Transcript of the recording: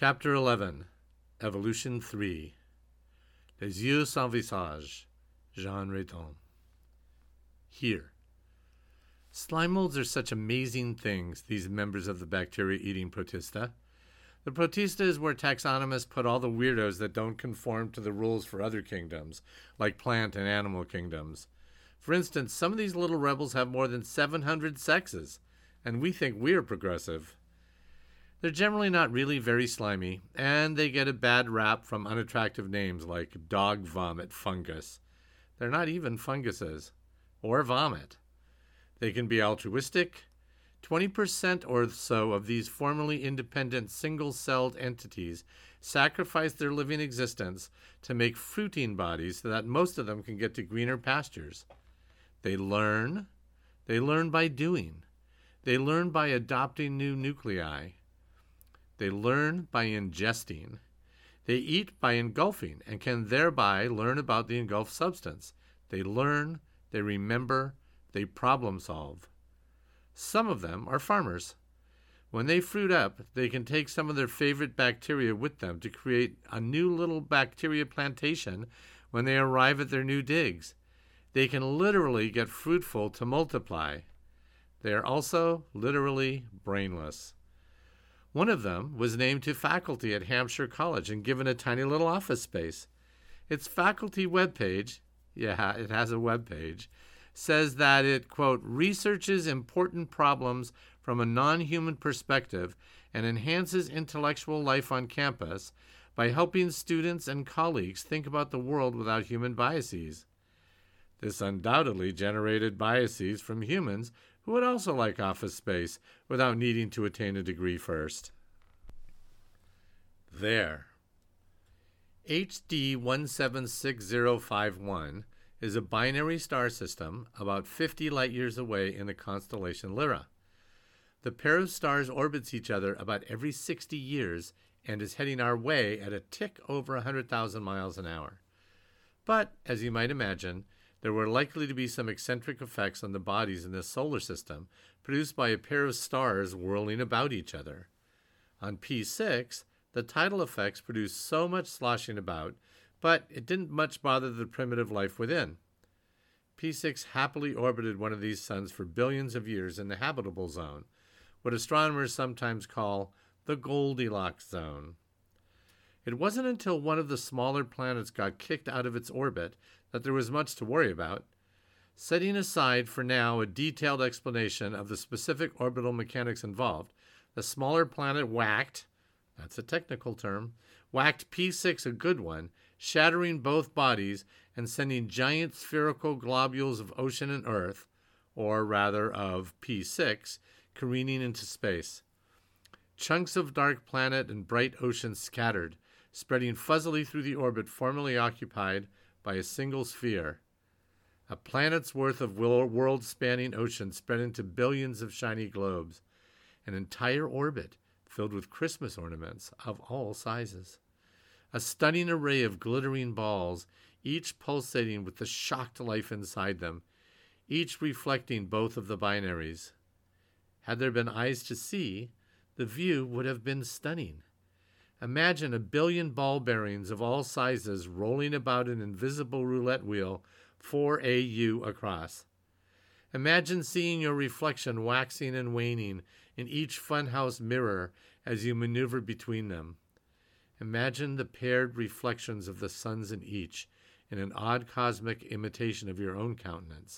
Chapter 11 Evolution 3 Les yeux sans visage, Jean Redon. Here. Slime molds are such amazing things, these members of the bacteria eating protista. The protista is where taxonomists put all the weirdos that don't conform to the rules for other kingdoms, like plant and animal kingdoms. For instance, some of these little rebels have more than 700 sexes, and we think we're progressive. They're generally not really very slimy, and they get a bad rap from unattractive names like dog vomit fungus. They're not even funguses, or vomit. They can be altruistic. 20% or so of these formerly independent single celled entities sacrifice their living existence to make fruiting bodies so that most of them can get to greener pastures. They learn. They learn by doing. They learn by adopting new nuclei. They learn by ingesting. They eat by engulfing and can thereby learn about the engulfed substance. They learn, they remember, they problem solve. Some of them are farmers. When they fruit up, they can take some of their favorite bacteria with them to create a new little bacteria plantation when they arrive at their new digs. They can literally get fruitful to multiply. They are also literally brainless. One of them was named to faculty at Hampshire College and given a tiny little office space. Its faculty webpage, yeah, it has a webpage, says that it, quote, researches important problems from a non human perspective and enhances intellectual life on campus by helping students and colleagues think about the world without human biases. This undoubtedly generated biases from humans who would also like office space without needing to attain a degree first. There. HD 176051 is a binary star system about 50 light years away in the constellation Lyra. The pair of stars orbits each other about every 60 years and is heading our way at a tick over 100,000 miles an hour. But, as you might imagine, there were likely to be some eccentric effects on the bodies in this solar system produced by a pair of stars whirling about each other. On P6, the tidal effects produced so much sloshing about, but it didn't much bother the primitive life within. P6 happily orbited one of these suns for billions of years in the habitable zone, what astronomers sometimes call the Goldilocks zone. It wasn't until one of the smaller planets got kicked out of its orbit that there was much to worry about. Setting aside for now a detailed explanation of the specific orbital mechanics involved, the smaller planet whacked, that's a technical term, whacked P6 a good one, shattering both bodies and sending giant spherical globules of ocean and Earth, or rather of P6, careening into space. Chunks of dark planet and bright ocean scattered, spreading fuzzily through the orbit formerly occupied by a single sphere. A planet's worth of world spanning ocean spread into billions of shiny globes, an entire orbit filled with Christmas ornaments of all sizes. A stunning array of glittering balls, each pulsating with the shocked life inside them, each reflecting both of the binaries. Had there been eyes to see, the view would have been stunning. Imagine a billion ball bearings of all sizes rolling about an invisible roulette wheel 4AU across. Imagine seeing your reflection waxing and waning in each funhouse mirror as you maneuver between them. Imagine the paired reflections of the suns in each in an odd cosmic imitation of your own countenance,